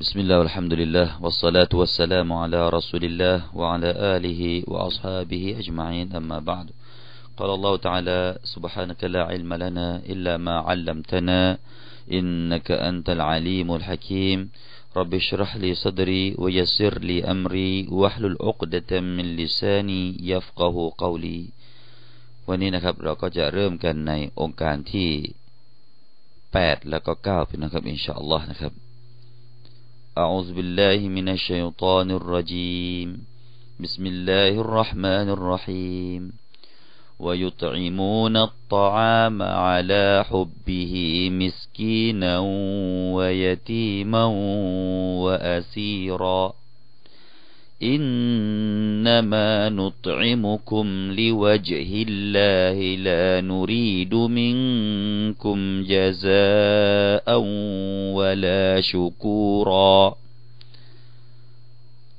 بسم الله والحمد لله والصلاة والسلام على رسول الله وعلى آله وأصحابه أجمعين أما بعد قال الله تعالى سبحانك لا علم لنا إلا ما علمتنا إنك أنت العليم الحكيم رب اشرح لي صدري ويسر لي أمري واحلل عقدة من لساني يفقه قولي วันนี้นะครับเราก็จะเริ่มกันในองค์การที่8แล้วก็9เป็นนะครับอินชาอัลลอฮ์นะครับ أعوذ بالله من الشيطان الرجيم. بسم الله الرحمن الرحيم. ويطعمون الطعام على حبه مسكينا ويتيما وأسيرا. إنما نطعمكم لوجه الله لا نريد منكم جزاء ولا شكورا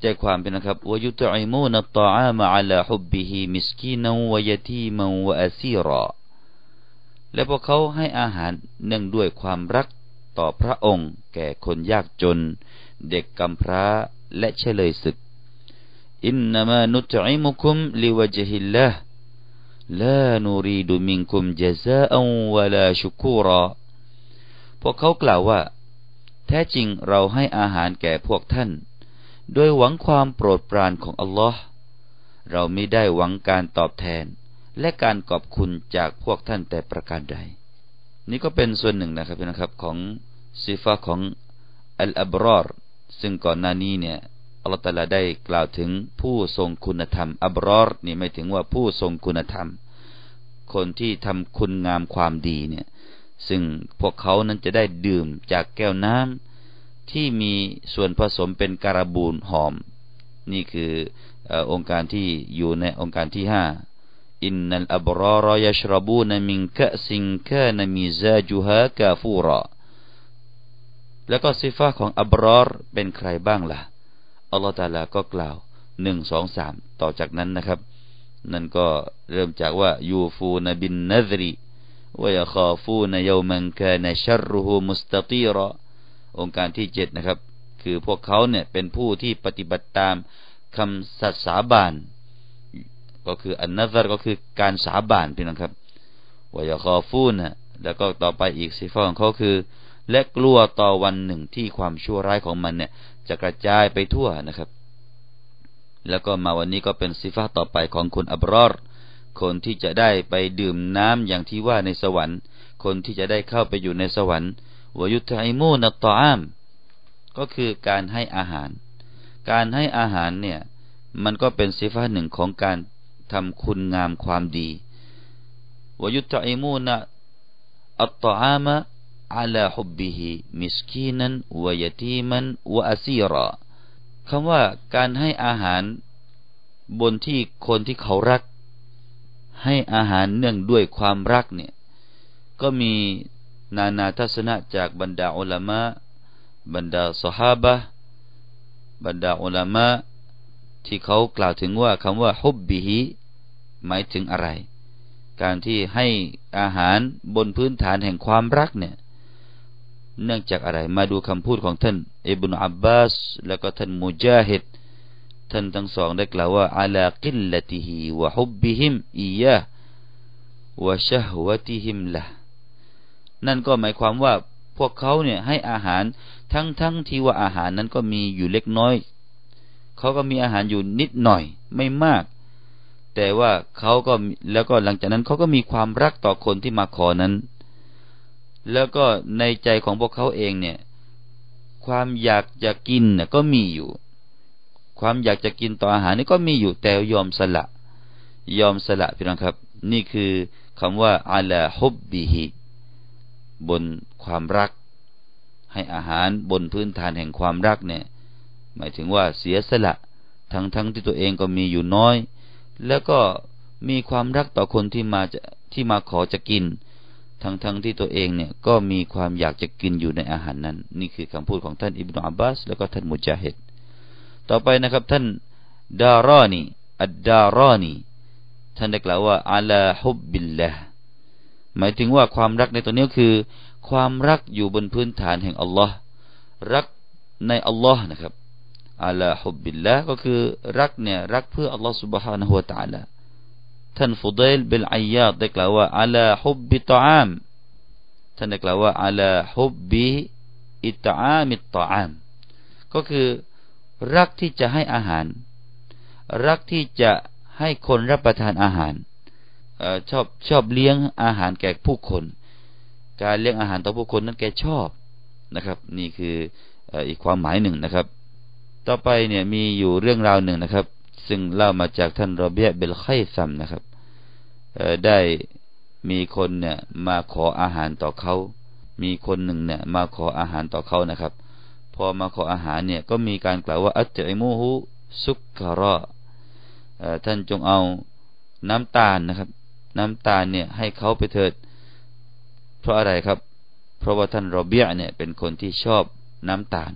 ใจความเป็นนะครับวยุตอิมูนตตอามาอัลาฮุบบิฮิมิสกีนวยตีมวะอาซีรอและพวกเขาให้อาหารเนื่องด้วยความรักต่อพระองค์ แก่คนยากจน เด็กกำพร้าและเฉลยศึก อินนามานุตอิมุคุมลิวจฮิลลาลานูรีดูมิงคุมเจซาอัวลาชุกูรอพวกเขากล่าวว่า แท้จริงเราให้อาหารแก่พวกท่าน โดยหวังความโปรดปรานของอัลลอฮ์เราไม่ได้หวังการตอบแทน และการขอบคุณจากพวกท่านแต่ประการใด นี่ก็เป็นส่วนหนึ่งนะครับนะครับของสิฟะของอัลอับรอรซึ่งก่อนหน้านี้เนี่ย อัลลอฮฺตาลาได้กล่าวถึงผู้ทรงคุณธรรม อับรอรนี่ไม่ถึงว่าผู้ทรงคุณธรรม คนที่ทำคุณงามความดีเนี่ย ซึ่งพวกเขานั้นจะได้ดื่มจากแก้วน้ำที่มีส่วนผสมเป็นการบูนหอม นี่คือองค์การที่อยู่ในองค์การที่ห้าอินนัลอับรารยชรบูนมิงกะซิงกานมิซาจุฮากาฟูรอแล้วก็สิฟ้าของอับรอรเป็นใครบ้างละ่ะ อัลลอฮฺตาลาก็กล่าวหนึ่งสองสามต่อจากนั้นนะครับ นั่นก็เริ่มจากว่ายูฟูนบินนัซรีวยคาฟูนยามันกานชัรรุฮูมุสตตีรอองค์การที่เจ็ดนะครับ คือพวกเขาเนี่ยเป็นผู้ที่ปฏิบัติตามคำสัตย์สาบานก็คืออันนัซรก็คือการสาบานพี่น้องครับวยคาฟูนะแล้วก็ต่อไปอีกสิฟของเขาคือ และกลัวต่อวันหนึ่งที่ความชั่วร้ายของมันเนี่ย จะกระจายไปทั่วนะครับ แล้วก็มาวันนี้ก็เป็นสิฟ้าต่อไปของคุณอับรอรคนที่จะได้ไปดื่มน้ำอย่างที่ว่าในสวรรค์ คนที่จะได้เข้าไปอยู่ในสวรรค์วยุทธิมูนตอาม ก็คือการให้อาหาร การให้อาหารเนี่ย มันก็เป็นสิฟ้าหนึ่งของการทำคุณงามความดีวยุทธิมูนอัตตอามะ على حبه مسكينا ويتيما وأسيرا คำว่าการให้อาหารบนที่คนที่เขารัก ให้อาหารเนื่องด้วยความรักเนี่ย ก็มีนานาทัศนะจากบรรดาอุลามะบรรดาสหาบะบรรดาอุลามะที่เขากล่าวถึงว่าคำว่าฮุบบิฮิหมายถึงอะไร การที่ให้อาหารบนพื้นฐานแห่งความรักเนี่ย เนื่องจากอะไร มาดูคำพูดของท่านอิบนุอับบาส แล้วก็ท่านมุจาฮิดท่านทั้งสองได้กล่าวว่าอัลากิลลติฮิวะฮุบบิฮิมอียะวะชะฮวติฮิมละนั่นก็หมายความว่าพวกเขาเนี่ยให้อาหารทั้งทั้งที่ว่าอาหารนั้นก็มีอยู่เล็กน้อย เขาก็มีอาหารอยู่นิดหน่อยไม่มาก แต่ว่าเขาก็แล้วก็หลังจากนั้นเขาก็มีความรักต่อคนที่มาขอนั้น แล้วก็ในใจของพวกเขาเองเนี่ย ความอยากจะกินน่ยก็มีอยู่ ความอยากจะกินต่ออาหารนี่ก็มีอยู่แต่ยอมสละ ยอมสละพี่น้องครับ นี่คือคำว่าอัลาฮุบบิฮิบนความรัก ให้อาหารบนพื้นฐานแห่งความรักเนี่ย หมายถึงว่าเสียสละ ทั้งทั้งที่ตัวเองก็มีอยู่น้อย แล้วก็มีความรักต่อคนที่มาจะที่มาขอจะกิน ทั้งๆทที่ตัวเองเนี่ยก็มีความอยากจะกินอยู่ในอาหารนั้น นี่คือคำพูดของท่านอิบนาอับบาสแล้วก็ท่านมุจาฮิดต่อไปนะครับท่านดารอนีอัดดารอนีท่านได้กล่าวว่าอัลาฮุบบิลละหมายถึงว่าความรักในตัวนี้คือ ความรักอยู่บนพื้นฐานแห่งอัลลอฮ์รัก ในอัลลอฮ์นะครับอัลาฮุบบิลละก็คือรักเนี่ยรักเพื่ออัลลอฮ์ سبحانه และ تعالى ท่านฟุเดัยลบิลอัยาดได้กล่าวว่าอัลาฮุบบิตอามท่านได้กล่าวว่าอัลาฮุบบิอิตอามิตตอามก็คือรักที่จะให้อาหาร รักที่จะให้คนรับประทานอาหารออชอบชอบเลี้ยงอาหารแก่ผู้คน การเลี้ยงอาหารต่อผู้คนนั้นแกชอบนะครับ นี่คืออีกความหมายหนึ่งนะครับ ต่อไปเนี่ยมีอยู่เรื่องราวหนึ่งนะครับ ซึ่งเล่ามาจากท่านรอเบียเบลไคซัมนะครับได้มีคนเนี่ยมาขออาหารต่อเขา มีคนหนึ่งเนี่ยมาขออาหารต่อเขานะครับ พอมาขออาหารเนี่ยก็มีการกล่าวว่าอัจจิมูฮุสุกกะรอท่านจงเอาน้ำตาลนะครับ น้ำตาลเนี่ยให้เขาไปเถิด เพราะอะไรครับ เพราะว่าท่านรอเบียเนี่ยเป็นคนที่ชอบน้ำตาล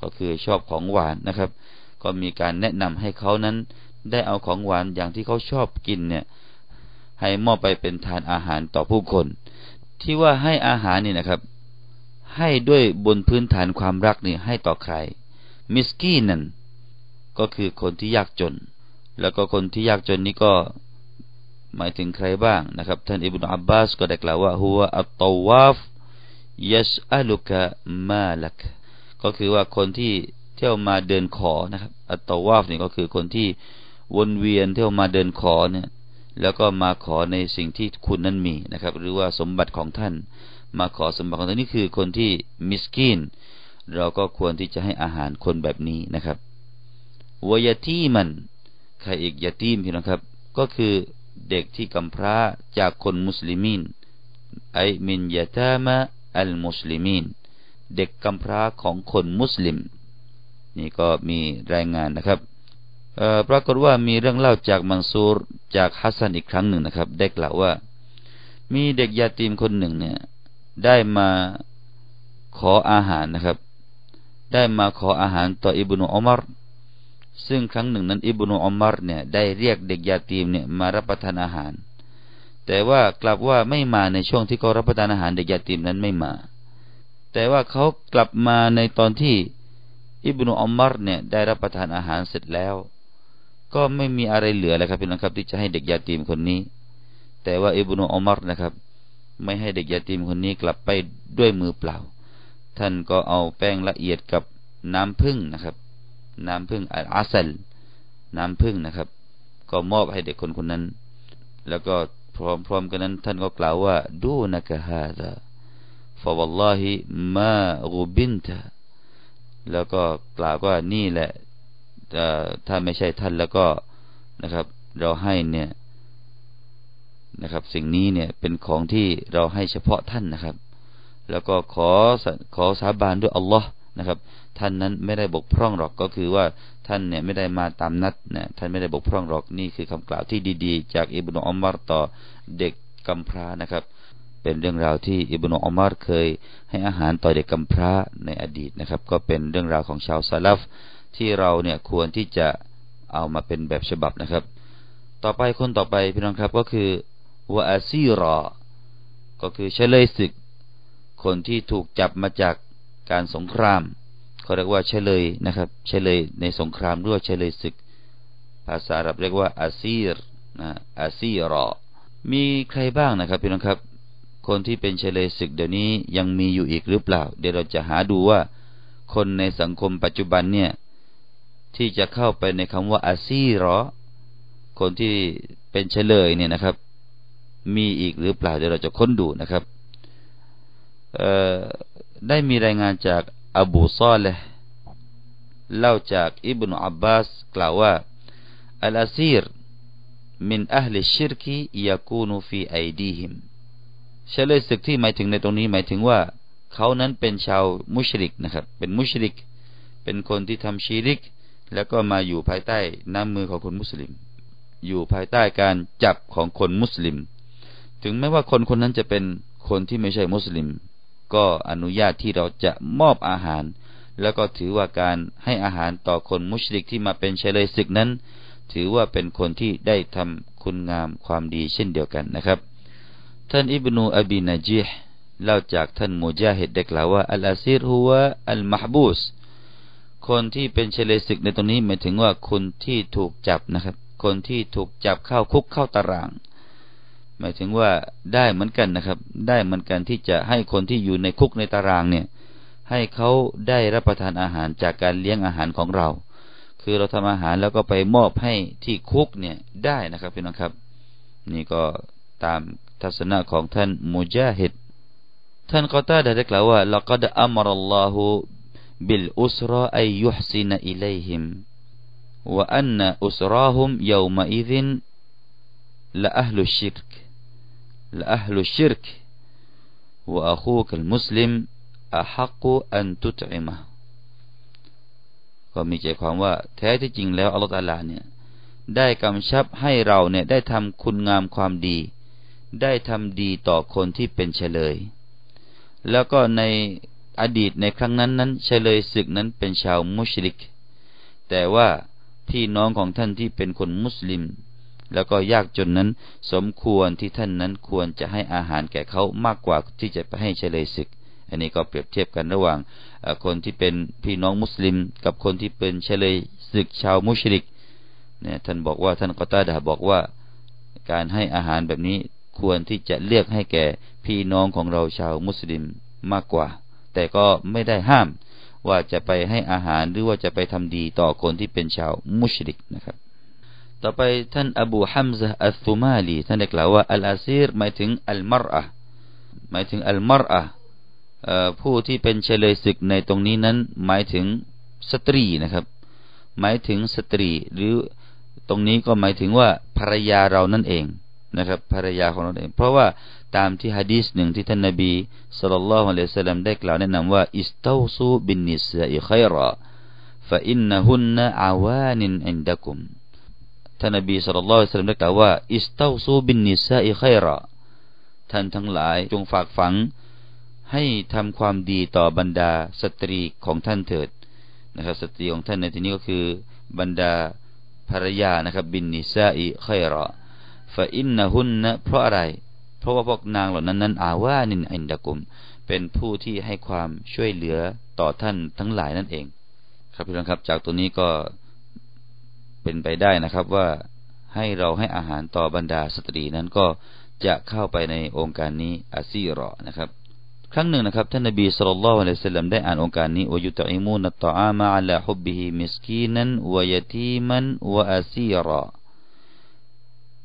ก็คือชอบของหวานนะครับ ก็มีการแนะนำให้เขานั้น ได้เอาของหวานอย่างที่เขาชอบกินเนี่ยให้มอบไปเป็นทานอาหารต่อผู้คน ที่ว่าให้อาหารนี่นะครับ ให้ด้วยบนพื้นฐานความรักนี่ให้ต่อใคร มิสกี้นั่นก็คือคนที่ยากจน แล้วก็คนที่ยากจนนี้ก็หมายถึงใครบ้างนะครับ ท่านอิบนุอับบาสก็ได้กล่าวว่าหัวอัตตวาฟยัสอัลุกะมาลักก็คือว่าคนที่ ที่ยวมาเดินขอนะครับ อัตวาฟนี่ก็คือคนที่วนเวียนเที่ยวมาเดินขอเนี่ย แล้วก็มาขอในสิ่งที่คุณนั้นมีนะครับ หรือว่าสมบัติของท่าน มาขอสมบัติของท่านนี่คือคนที่مسكين เราก็ควรที่จะให้อาหารคนแบบนี้นะครับويتيما ใครอีก يتيم พี่น้องครับ ก็คือเด็กที่กำพร้าจากคน مسلمين أي من يتامى المسلمين เด็กกำพร้าของคนมุสลิม นี่ก็มีรายงานนะครับปรากฏว่ามีเรื่องเล่าจากมังซูรจากฮัสซันอีกครั้งหนึ่งนะครับ ได้กล่าวว่า มีเด็กยาตีมคนหนึ่งเนี่ย ได้มาขออาหารนะครับ ได้มาขออาหารต่ออิบนุอุมารซึ่งครั้งหนึ่งนั้นอิบนุอุมารเนี่ยได้เรียกเด็กยาตีมเนี่ยมารับประทานอาหาร แต่ว่ากลับว่าไม่มาในช่วงที่เขารับประทานอาหารเด็กยาตีมนั้นไม่มา แต่ว่าเขากลับมาในตอนที่ อิบนุอุมารเนี่ยได้รับประทานอาหารเสร็จแล้ว ก็ไม่มีอะไรเหลือแล้วครับพี่น้องครับที่จะให้เด็กยาตีมคนนี้ แต่ว่าอิบนุอุมารนะครับ ไม่ให้เด็กยาตีมคนนี้กลับไปด้วยมือเปล่า ท่านก็เอาแป้งละเอียดกับน้ำพึ่งนะครับ น้ำพึ่งอัลอาซัลน้ำพึ่งนะครับ ก็มอบให้เด็กคนคนนั้น แล้วก็พร้อมๆกันนั้น ท่านก็กล่าวว่าดูนักฮาดะฟาวัลลอฮิมากุบินตะ แล้วก็กล่าวว่านี่แหละถ้าไม่ใช่ท่านแล้วก็นะครับ เราให้เนี่ยนะครับ สิ่งนี้เนี่ยเป็นของที่เราให้เฉพาะท่านนะครับ แล้วก็ขอขอสาบานด้วยอัลลอฮ์นะครับ ท่านนั้นไม่ได้บกพร่องหรอกก็คือว่าท่านเนี่ยไม่ได้มาตามนัดนะท่านไม่ได้บกพร่องหรอกนี่คือคำกล่าวที่ดี ๆ จากอิบนุอัมมารต่อเด็กกำพร้านะครับ เป็นเรื่องราวที่อิบนุอัมารเคยให้อาหารต่อเด็กกำพร้าในอดีตนะครับ ก็เป็นเรื่องราวของชาวซาลฟที่เราเนี่ยควรที่จะเอามาเป็นแบบฉบับนะครับ ต่อไปคนต่อไปพี่น้องครับก็คือวาซีรอ ก็คือเฉลยศึก คนที่ถูกจับมาจากการสงครามเขาเรียกว่าเฉลยนะครับ เฉลยในสงครามด้วยเฉลยศึก ภาษาอาหรับเรียกว่าอาซีรนะอาซีรอ มีใครบ้างนะครับพี่น้องครับ คนที่เป็นเฉลยศึกเดี๋ยวนี้ยังมีอยู่อีกหรือเปล่า เดี๋ยวเราจะหาดูว่า คนในสังคมปัจจุบันเนี่ย ที่จะเข้าไปในคำว่าอาซีรอ คนที่เป็นเฉลยเนี่ยนะครับ มีอีกหรือเปล่า เดี๋ยวเราจะค้นดูนะครับได้มีรายงานจากอบูซอลเลยเล่าจากอิบนุอับบาสกล่าวว่าอัลอาซีรมินอัลลชิ เฉลยศึกที่หมายถึงในตรงนี้หมายถึงว่า เขานั้นเป็นชาวมุชริกนะครับ เป็นมุชริก เป็นคนที่ทำชีริก แล้วก็มาอยู่ภายใต้น้ำมือของคนมุสลิม อยู่ภายใต้การจับของคนมุสลิม ถึงแม้ว่าคนคนนั้นจะเป็นคนที่ไม่ใช่มุสลิม ก็อนุญาตที่เราจะมอบอาหาร แล้วก็ถือว่าการให้อาหารต่อคนมุสลิกที่มาเป็นชเลยศึกนั้น ถือว่าเป็นคนที่ได้ทำคุณงามความดีเช่นเดียวกันนะครับ ท่านอิบนูอบีนาจิฮเล่าจากท่านมูจาฮิดได้กล่าวว่าอัลอาซีรฮัวอัลมหบูสคนที่เป็นเชลศึกในตรงนี้หมายถึงว่าคนที่ถูกจับนะครับ คนที่ถูกจับเข้าคุกเข้าตาราง หมายถึงว่าได้เหมือนกันนะครับ ได้เหมือนกันที่จะให้คนที่อยู่ในคุกในตารางเนี่ย ให้เขาได้รับประทานอาหารจากการเลี้ยงอาหารของเรา คือเราทำอาหารแล้วก็ไปมอบให้ที่คุกเนี่ยได้นะครับพี่น้องครับ นี่ก็ตาม ทัศนะของท่านมุจาฮิดท่านกอต้าได้กล่าวว่าละกัดอัมรัลลอฮุบิลอุสราอัยยุฮซินอิเลหิมว่าอันอุสราฮุมยาวมาอิดินละอัลลุชิรกละอัลลุชิรกว่าอคูกัลมุสลิมอาฮักูอันตุตอิมะก็มีใจความว่าแท้ที่จริงแล้วอัลลอฮฺตาลาเนี่ยได้กำชับให้เราเนี่ยได้ทำคุณงามความดี ได้ทำดีต่อคนที่เป็นเฉลย แล้วก็ในอดีตในครั้งนั้นนั้นเฉลยศึกนั้นเป็นชาวมุชริก แต่ว่าพี่น้องของท่านที่เป็นคนมุสลิม แล้วก็ยากจนนั้นสมควรที่ท่านนั้นควรจะให้อาหารแก่เขามากกว่าที่จะไปให้เฉลยศึก อันนี้ก็เปรียบเทียบกันระหว่างคนที่เป็นพี่น้องมุสลิม กับคนที่เป็นเฉลยศึกชาวมุชริกเนี่ยท่านบอกว่าท่านกอตาดาบอกว่าการให้อาหารแบบนี้ ควรที่จะเลือกให้แก่พี่น้องของเราชาวมุสลิมมากกว่า แต่ก็ไม่ได้ห้ามว่าจะไปให้อาหารหรือว่าจะไปทำดีต่อคนที่เป็นชาวมุชริกนะครับ ต่อไปท่านอบูฮัมซะอัลซุมาลีท่านได้กล่าวว่าอัลอาซีรหมายถึงอัลมารอะหมายถึงอัลมารอะผู้ที่เป็นเฉลยศึกในตรงนี้นั้น หมายถึงสตรีนะครับ หมายถึงสตรีหรือตรงนี้ก็หมายถึงว่าภรรยาเรานั่นเอง นะครับภรรยาของเราเอง เพราะว่าตามที่ฮะดีษหนึ่งที่ท่านนบีصلى الله عليه وسلم ได้กล่าวแนะนำว่า استوصوا بالنساء خيرا فإنهن عوان عندكم ท่านนบี صلى الله عليه وسلم ได้กล่าวว่า استوصوا بالنساء خيرا ท่านทั้งหลายจงฝากฝัง ให้ทำความดีต่อบรรดาสตรีของท่านเถิดนะครับสตรีของท่านในที่นี้ก็คือบรรดาภรรยานะครับبالنساء خيرا فإنهن เพราะอะไร เพราะว่าพวกนางเหล่านั้นนั้นعوان عندكم เป็นผู้ที่ให้ความช่วยเหลือต่อท่านทั้งหลายนั่นเอง ครับพี่น้องครับ จากตัวนี้ก็เป็นไปได้นะครับว่าให้เราให้อาหารต่อบรรดาสตรีนั้นก็จะเข้าไปในองค์การนี้อาซีรอนะครับ ครั้งหนึ่งนะครับท่านนบีสุลต่านละอัลสลัมได้อ่านองค์การนี้วยุตอิมูนตตอามาอัลลฮุบบิฮิมิสกีนันวยตีมันวอาซีรอ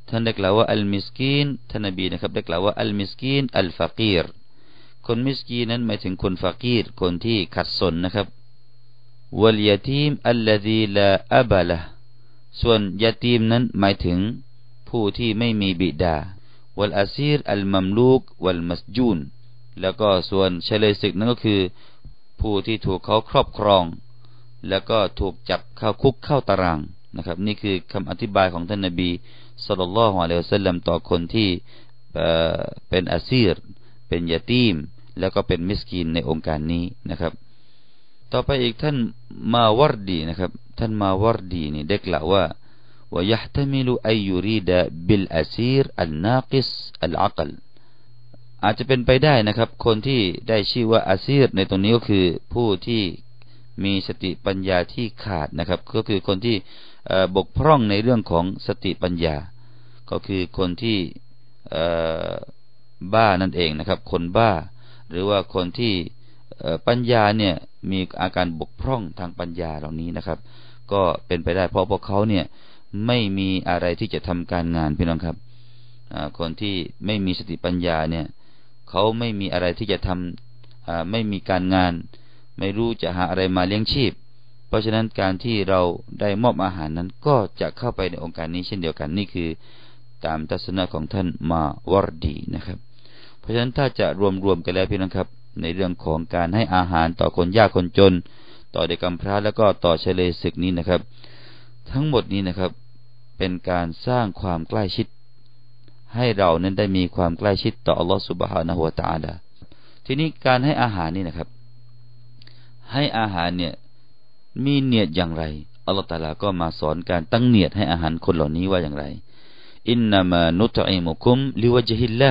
ท่านได้กล่าวว่าอัลมิสกีนท่านนบีนะครับได้กล่าวว่าอัลมิสกีนอัลฟากีรคนมิสกีนนั้นหมายถึงคนฟากีรคนที่ขัดสนนะครับวัลยาทีมอัลลดีลาอับละส่วนยาตีมนั้นหมายถึงผู้ที่ไม่มีบิดาวัลอาซีรอัลมัมลูกวัลมัสจูนแล้วก็ส่วนเฉลยศึกนั้นก็คือ ผู้ที่ถูกเขาครอบครอง แล้วก็ถูกจับเข้าคุกเข้าตารางนะครับ นี่คือคำอธิบายของท่านนบี สุลต่านละฮ์อะลัยฮิสัลลัมต่อคนที่เป็นอาซีร เป็นยาตีม แล้วก็เป็นมิสกีนในองค์การนี้นะครับ ต่อไปอีกท่านมาวรดีนะครับ ท่านมาวรดีนี่ได้กล่าวว่า ويحتمل أن يريد بالأسير الناقص العقل อาจจะเป็นไปได้นะครับ คนที่ได้ชื่อว่าอาซีรในตรงนี้ก็คือผู้ที่มีสติปัญญาที่ขาดนะครับ ก็คือคนที่ บกพร่องในเรื่องของสติปัญญา ก็คือคนที่บ้านั่นเองนะครับ คนบ้า หรือว่าคนที่ปัญญาเนี่ยมีอาการบกพร่องทางปัญญาเหล่านี้นะครับ ก็เป็นไปได้เพราะพวกเขาเนี่ยไม่มีอะไรที่จะทำการงานพี่น้องครับคนที่ไม่มีสติปัญญาเนี่ยเขาไม่มีอะไรที่จะทำไม่มีการงาน ไม่รู้จะหาอะไรมาเลี้ยงชีพ เพราะฉะนั้นการที่เราได้มอบอาหารนั้นก็จะเข้าไปในองค์การนี้เช่นเดียวกันนี่คือตามทัศนะของท่านมาวรดีนะครับ เพราะฉะนั้นถ้าจะรวมรวมกันแล้วพี่น้องครับ ในเรื่องของการให้อาหารต่อคนยากคนจน ต่อเด็กกำพร้าแล้วก็ต่อเฉลยศึกนี้นะครับ ทั้งหมดนี้นะครับเป็นการสร้างความใกล้ชิด ให้เรานั้นได้มีความใกล้ชิดต่ออัลลอฮฺสุบฮานะฮูวาตาลาทีนี้การให้อาหารนี่นะครับ ให้อาหารเนี่ย มีเนียดอย่างไร อัลลอฮฺตาลาก็มาสอนการตั้งเนียดให้อาหารคนเหล่านี้ว่าอย่างไร อินนามานุตอิมุคุมลิวจฮิลละ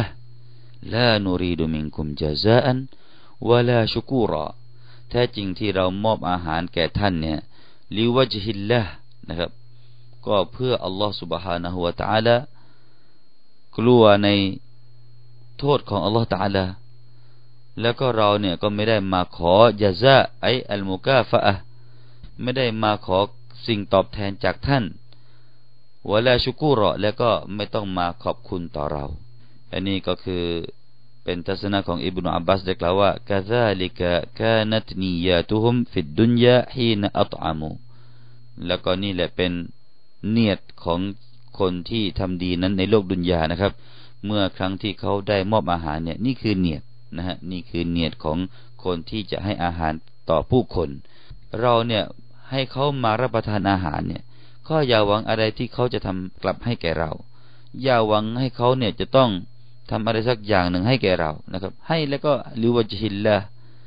ลานูรีดุมินคุมจาซาอันวะลาชุกูรอ แท้จริงที่เรามอบอาหารแก่ท่านเนี่ยลิวจฮิลละนะครับ ก็เพื่ออัลลอฮฺ سبحانه และ تعالى กลัวในโทษของอัลลอฮฺ تعالى แล้วก็เราเนี่ยก็ไม่ได้มาขอยาซาไออัลมุกาฟะ ไม่ได้มาขอสิ่งตอบแทนจากท่านวะลาชุกุรอแล้วก็ไม่ต้องมาขอบคุณต่อเรา อันนี้ก็คือเป็นทัศนะของอิบนุอับบาสได้กล่าวว่ากาซาลิกะกานัตนียาตุฮุมฟิดดุนยาฮีนอัตอามูแล้วก็นี่แหละเป็นเนียดของคนที่ทำดีนั้นในโลกดุนยานะครับ เมื่อครั้งที่เขาได้มอบอาหารเนี่ยนี่คือเนียดนะฮะนี่คือเนียดของคนที่จะให้อาหารต่อผู้คน เราเนี่ย ให้เขามารับประทานอาหารเนี่ยก็อย่าหวังอะไรที่เขาจะทำกลับให้แก่เรา อย่าหวังให้เขาเนี่ยจะต้องทำอะไรสักอย่างหนึ่งให้แก่เรานะครับ ให้แล้วก็ลิวจิฮิลละ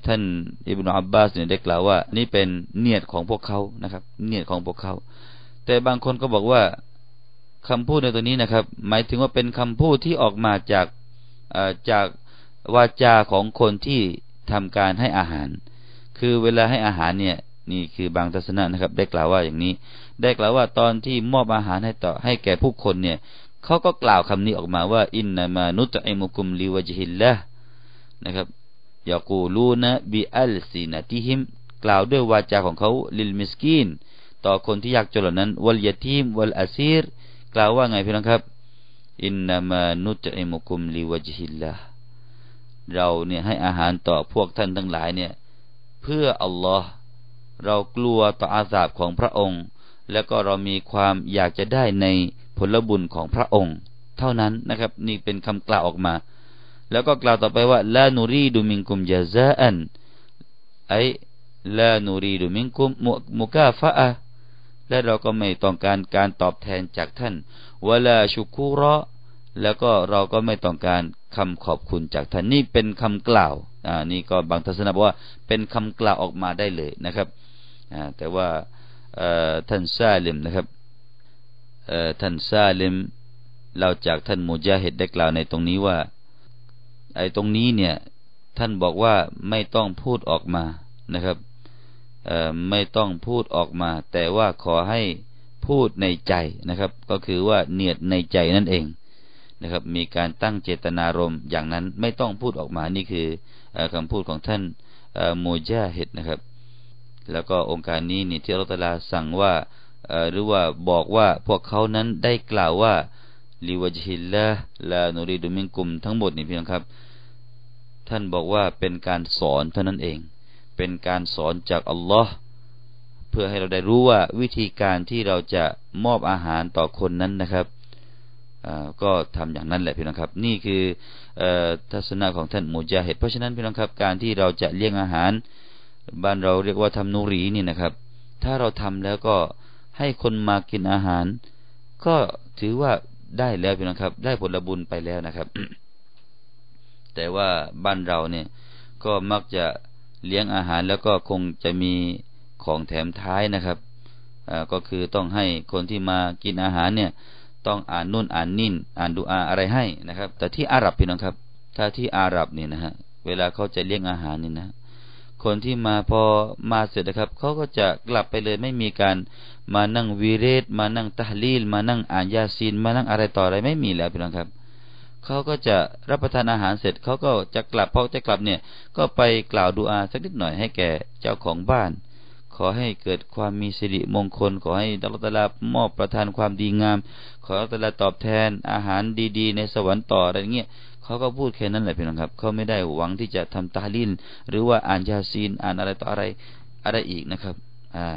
ท่านอิบนาอับบาสเนี่ยได้กล่าวว่า นี่เป็นเนียดของพวกเขานะครับ เนียดของพวกเขา แต่บางคนก็บอกว่าคำพูดในตัวนี้นะครับ หมายถึงว่าเป็นคำพูดที่ออกมาจากจากวาจาของคนที่ทำการให้อาหาร คือเวลาให้อาหารเนี่ย นี่คือบางทัศนะนะครับ ได้กล่าวว่าอย่างนี้ ได้กล่าวว่าตอนที่มอบอาหารให้ต่อให้แก่ผู้คนเนี่ยเขาก็กล่าวคำนี้ออกมาว่า إنما نطعمكم لوجه الله นะครับ يقولون بألسنتهم กล่าวด้วยวาจาของเขา للمسكين ต่อคนที่ยากจนเหล่านั้น واليتيم والأسير กล่าวว่าไงพี่น้องครับ إنما نطعمكم لوجه الله เราเนี่ยให้อาหารต่อพวกท่านทั้งหลายเนี่ย เพื่ออัลลอฮ์ เรากลัวต่ออาสาบของพระองค์ แล้วก็เรามีความอยากจะได้ในผลบุญของพระองค์ เท่านั้นนะครับ นี่เป็นคำกล่าวออกมา แล้วก็กล่าวต่อไปว่าลานูรีดูมิงกุมยาซาอันไอลานูรีดูมิงกุมมุกาฟะอะและเราก็ไม่ต้องการการตอบแทนจากท่านวลาชุคูรอ แล้วก็เราก็ไม่ต้องการคำขอบคุณจากท่านนี่เป็นคำกล่าวอ่านี่ก็บางทัศนะบอกว่าเป็นคำกล่าวออกมาได้เลยนะครับอ่าแต่ว่าท่านซาลิมนะครับท่านซาลิมเราจากท่านมูจาฮิดได้กล่าวในตรงนี้ว่าไอ้ตรงนี้เนี่ยท่านบอกว่าไม่ต้องพูดออกมานะครับไม่ต้องพูดออกมา แต่ว่าขอให้พูดในใจนะครับ ก็คือว่าเนียดในใจนั่นเอง นะครับ มีการตั้งเจตนารมณ์อย่างนั้นไม่ต้องพูดออกมานี่คือคำพูดของท่านมูจาฮิดนะครับ แล้วก็องค์การนี้นี่ที่อัลลอฮฺสั่งว่าหรือว่าบอกว่าพวกเขานั้นได้กล่าวว่าลิวจิลละลานูรีดุมิงกุมทั้งหมดนี่เพียงครับ ท่านบอกว่าเป็นการสอนเท่านั้นเอง เป็นการสอนจากอัลลอฮ์เพื่อให้เราได้รู้ว่าวิธีการที่เราจะมอบอาหารต่อคนนั้นนะครับ ก็ทำอย่างนั้นแหละพี่น้องครับ นี่คือทัศนะของท่านมูจาฮิดเพราะฉะนั้นพี่น้องครับการที่เราจะเลี้ยงอาหาร บ้านเราเรียกว่าทำนูรีนี่นะครับ ถ้าเราทำแล้วก็ให้คนมากินอาหาร ก็ถือว่าได้แล้วพี่น้องครับ ได้ผลบุญไปแล้วนะครับ แต่ว่าบ้านเราเนี่ยก็มักจะเลี้ยงอาหารแล้วก็คงจะมีของแถมท้ายนะครับก็คือต้องให้คนที่มากินอาหารเนี่ย ต้องอ่านนุ่นอ่านนิ่นอ่านดูอาอะไรให้นะครับ แต่ที่อาหรับพี่น้องครับ ถ้าที่อาหรับเนี่ยนะฮะเวลาเขาจะเลี้ยงอาหารนี่นะ คนที่มาพอมาเสร็จนะครับเขาก็จะกลับไปเลยไม่มีการมานั่งวีเรตมานั่งตะลีล มานั่งอ่านยาซีน มานั่งอะไรต่ออะไรไม่มีแล้วพี่น้องครับเขาก็จะรับประทานอาหารเสร็จเขาก็จะกลับพอจะกลับเนี่ย ก็ไปกล่าวดูอาสักนิดหน่อยให้แก่เจ้าของบ้าน ขอให้เกิดความมีสิริมงคล ขอให้ดัลตลามอบประทานความดีงาม ขอดัลตลาตอบแทนอาหารดีๆ ในสวรรค์ต่ออะไรเงี้ยเขาก็พูดแค่นั้นแหละพี่น้องครับเขาไม่ได้หวังที่จะทำตาลินหรือว่าอ่านยาซีนอ่านอะไรต่ออะไรอะไรอีกนะครับ อ่า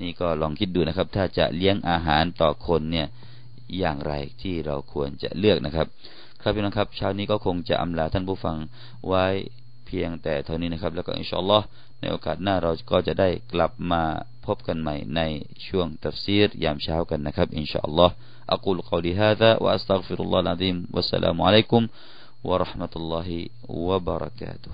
นี่ก็ลองคิดดูนะครับ ถ้าจะเลี้ยงอาหารต่อคนเนี่ยอย่างไรที่เราควรจะเลือกนะครับ ครับพี่น้องครับเช้านี้ก็คงจะอำลาท่านผู้ฟังไว้เพียงแต่เท่านี้นะครับ แล้วก็อินชาอัลลอฮ์ ในโอกาสหน้าเราก็จะได้กลับมาพบกันใหม่ในช่วงตัฟซีรยามเช้ากันนะครับอินชาอัลลอฮ์ أقول قولي هذا وأستغفر الله العظيم والسلام عليكم ورحمة الله وبركاته